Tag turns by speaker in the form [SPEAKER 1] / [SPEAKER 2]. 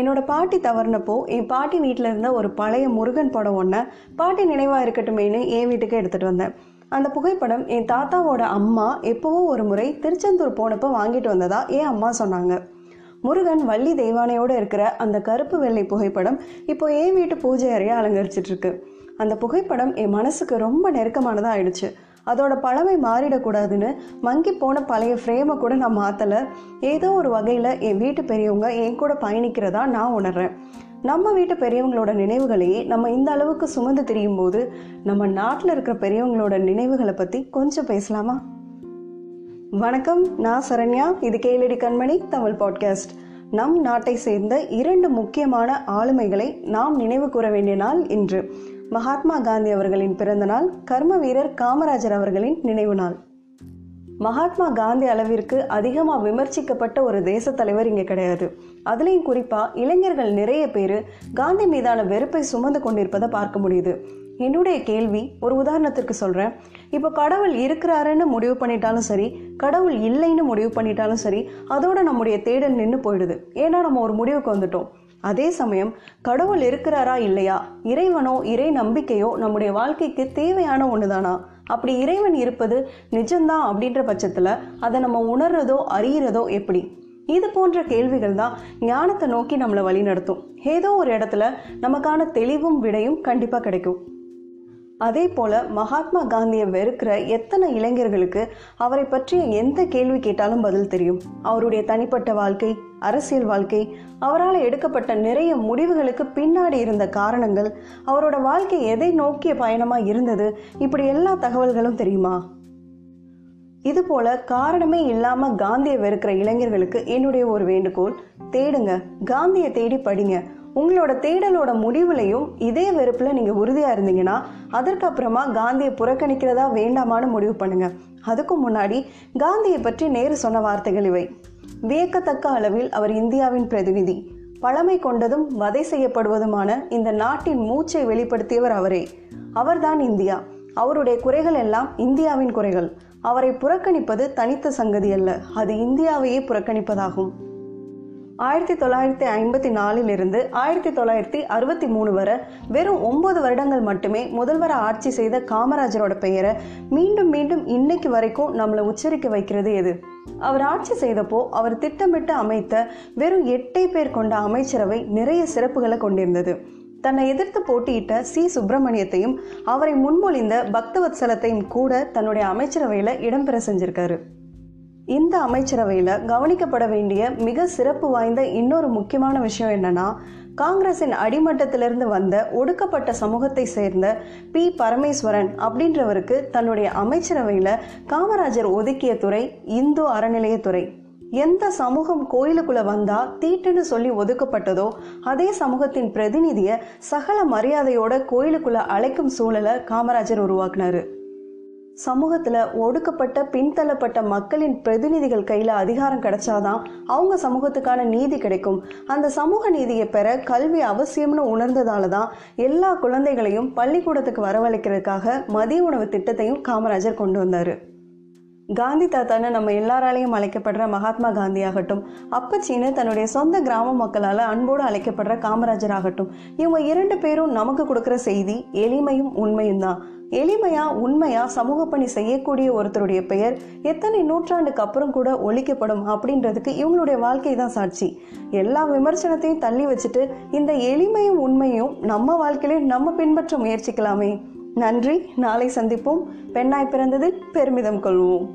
[SPEAKER 1] என்னோட பாட்டி தவறினப்போ என் பாட்டி வீட்டில் இருந்த ஒரு பழைய முருகன் படம் ஒன்றை பாட்டி நினைவாக இருக்கட்டுமேனு என் வீட்டுக்கு எடுத்துகிட்டு வந்தேன். அந்த புகைப்படம் என் தாத்தாவோட அம்மா எப்போவோ ஒரு முறை திருச்செந்தூர் போனப்போ வாங்கிட்டு வந்ததா என் அம்மா சொன்னாங்க. முருகன் வள்ளி தெய்வானையோடு இருக்கிற அந்த கருப்பு வெள்ளை புகைப்படம் இப்போ என் வீட்டு பூஜை அறையை அலங்கரிச்சிட்ருக்கு அந்த புகைப்படம் என் மனசுக்கு ரொம்ப நெருக்கமானதாக ஆயிடுச்சு. அதோட பழமை மாறிடக்கூடாதுன்னு மங்கி போன பழைய ஃப்ரேமை கூட நான் மாற்றலை ஏதோ ஒரு வகையில் என் வீட்டு பெரியவங்க என் கூட பயணிக்கிறதா நான் உணர்றேன். நம்ம வீட்டு பெரியவங்களோட நினைவுகளையே நம்ம இந்த அளவுக்கு சுமந்து திரியும் போது நம்ம நாட்டில் இருக்கிற பெரியவங்களோட நினைவுகளை பற்றி கொஞ்சம் பேசலாமா? வணக்கம் நான் சரண்யா. இது கேளடி கண்மணி தமிழ் பாட்காஸ்ட் நம் நாட்டை சேர்ந்த இரண்டு முக்கியமான ஆளுமைகளை நாம் நினைவு கூற வேண்டிய நாள் இன்று. மகாத்மா காந்தி அவர்களின் பிறந்த நாள் கர்ம வீரர் காமராஜர் அவர்களின் நினைவு நாள். மகாத்மா காந்தி அளவிற்கு அதிகமாக விமர்சிக்கப்பட்ட ஒரு தேச தலைவர் இங்கே கிடையாது. அதுலேயும் குறிப்பாக இளைஞர்கள் நிறைய பேர் காந்தி மீதான வெறுப்பை சுமந்து கொண்டிருப்பதை பார்க்க முடியுது. என்னுடைய கேள்வி ஒரு உதாரணத்திற்கு சொல்கிறேன் இப்போ கடவுள் இருக்கிறாருன்னு முடிவு பண்ணிட்டாலும் சரி கடவுள் இல்லைன்னு முடிவு பண்ணிட்டாலும் சரி அதோட நம்முடைய தேடல் நின்று போயிடுது. ஏன்னா நம்ம ஒரு முடிவுக்கு வந்துட்டோம். அதே சமயம் கடவுள் இருக்கிறாரா இல்லையா? இறைவனோ இறை நம்பிக்கையோ நம்முடைய வாழ்க்கைக்கு தேவையான ஒன்றுதானா அப்படி இறைவன் இருப்பது நிஜம்தான் அப்படின்ற பட்சத்தில் அதை நம்ம உணர்றதோ அறியிறதோ எப்படி? இது போன்ற கேள்விகள் தான் ஞானத்தை நோக்கி நம்மளை வழிநடத்தும். ஏதோ ஒரு இடத்துல நமக்கான தெளிவும் விடையும் கண்டிப்பாக கிடைக்கும். அதே போல மகாத்மா காந்தியை வெறுக்கிற எத்தனை இளைஞர்களுக்கு அவரை பற்றிய எந்த கேள்வி கேட்டாலும் பதில் தெரியும்? அவருடைய தனிப்பட்ட வாழ்க்கை அரசியல் வாழ்க்கை அவரால் எடுக்கப்பட்ட நிறைய முடிவுகளுக்கு பின்னாடி இருந்த காரணங்கள் அவரோட வாழ்க்கை எதை நோக்கிய பயணமாக இருந்தது? இப்படி எல்லா தகவல்களும் தெரியுமா? இது போல காரணமே இல்லாம காந்தியை வெறுக்கிற இளைஞர்களுக்கு என்னுடைய ஒரு வேண்டுகோள் தேடுங்க. காந்தியை தேடி படிங்க. உங்களோட தேடலோட முடிவுலையும் இதே வெறுப்பில் நீங்கள் உறுதியாக இருந்தீங்கன்னா அதற்கு அப்புறமா காந்தியை புறக்கணிக்கிறதா வேண்டாமான்னு முடிவு பண்ணுங்க. அதுக்கும் முன்னாடி காந்தியை பற்றி நேரு சொன்ன வார்த்தைகள் இவை. வியக்கத்தக்க அளவில் அவர் இந்தியாவின் பிரதிநிதி. பழமை கொண்டதும் வதை செய்யப்படுவதுமான இந்த நாட்டின் மூச்சை வெளிப்படுத்தியவர் அவரே. அவர்தான் இந்தியா. அவருடைய குறைகள் எல்லாம் இந்தியாவின் குறைகள். அவரை புறக்கணிப்பது தனித்த சங்கதி அல்ல. அது இந்தியாவையே புறக்கணிப்பதாகும். ஆயிரத்தி தொள்ளாயிரத்தி ஐம்பத்தி நாலிலிருந்து ஆயிரத்தி தொள்ளாயிரத்தி அறுபத்தி மூணு வரை வெறும் ஒன்பது வருடங்கள் மட்டுமே முதல்வரை ஆட்சி செய்த காமராஜரோட பெயரை மீண்டும் மீண்டும் இன்னைக்கு வரைக்கும் நம்மளை உச்சரிக்க வைக்கிறது எது? அவர் ஆட்சி செய்தப்போ அவர் திட்டமிட்டு அமைத்த வெறும் எட்டை பேர் கொண்ட அமைச்சரவை நிறைய சிறப்புகளை கொண்டிருந்தது. தன்னை எதிர்த்து போட்டியிட்ட சி. சுப்பிரமணியத்தையும் அவரை முன்மொழிந்த பக்தவத்சலத்தையும் கூட தன்னுடைய அமைச்சரவையில் இடம்பெற செஞ்சிருக்காரு. இந்த அமைச்சரவையில் கவனிக்கப்பட வேண்டிய மிக சிறப்பு வாய்ந்த இன்னொரு முக்கியமான விஷயம் என்னன்னா காங்கிரஸின் அடிமட்டத்திலிருந்து வந்த ஒடுக்கப்பட்ட சமூகத்தை சேர்ந்த பி. பரமேஸ்வரன் அப்படின்றவருக்கு தன்னுடைய அமைச்சரவையில் காமராஜர் ஒதுக்கிய துறை இந்து அறநிலையத்துறை. எந்த சமூகம் கோயிலுக்குள்ள வந்தா தீட்டுன்னு சொல்லி ஒதுக்கப்பட்டதோ அதே சமூகத்தின் பிரதிநிதியை சகல மரியாதையோட கோயிலுக்குள்ள அழைக்கும் சூழலை காமராஜர் உருவாக்குனாரு. சமூகத்தில் ஒடுக்கப்பட்ட பின்தள்ளப்பட்ட மக்களின் பிரதிநிதிகள் கையில் அதிகாரம் கிடைச்சாதான் அவங்க சமூகத்துக்கான நீதி கிடைக்கும். அந்த சமூக நீதியை பெற கல்வி அவசியம்னு உணர்ந்ததால தான் எல்லா குழந்தைகளையும் பள்ளிக்கூடத்துக்கு வரவழைக்கிறதுக்காக மதிய உணவு திட்டத்தையும் காமராஜர் கொண்டு வந்தார். காந்தி தாத்தான்னு நம்ம எல்லாராலையும் அழைக்கப்படுற மகாத்மா காந்தி ஆகட்டும் அப்பச்சின்னு தன்னுடைய சொந்த கிராம மக்களால் அன்போடு அழைக்கப்படுற காமராஜர் ஆகட்டும் இவங்க இரண்டு பேரும் நமக்கு கொடுக்குற செய்தி எளிமையும் உண்மையும் தான் எளிமையா உண்மையா சமூக பணி செய்யக்கூடிய ஒருத்தருடைய பெயர் எத்தனை நூற்றாண்டுக்கு அப்புறம் கூட ஒழிக்கப்படும் அப்படின்றதுக்கு இவங்களுடைய வாழ்க்கை தான் சாட்சி. எல்லா விமர்சனத்தையும் தள்ளி வச்சுட்டு இந்த எளிமையும் உண்மையும் நம்ம வாழ்க்கையிலே நம்ம பின்பற்ற முயற்சிக்கலாமே. நன்றி. நாளை சந்திப்போம். பெண்ணாய் பிறந்ததில் பெருமிதம் கொள்வோம்.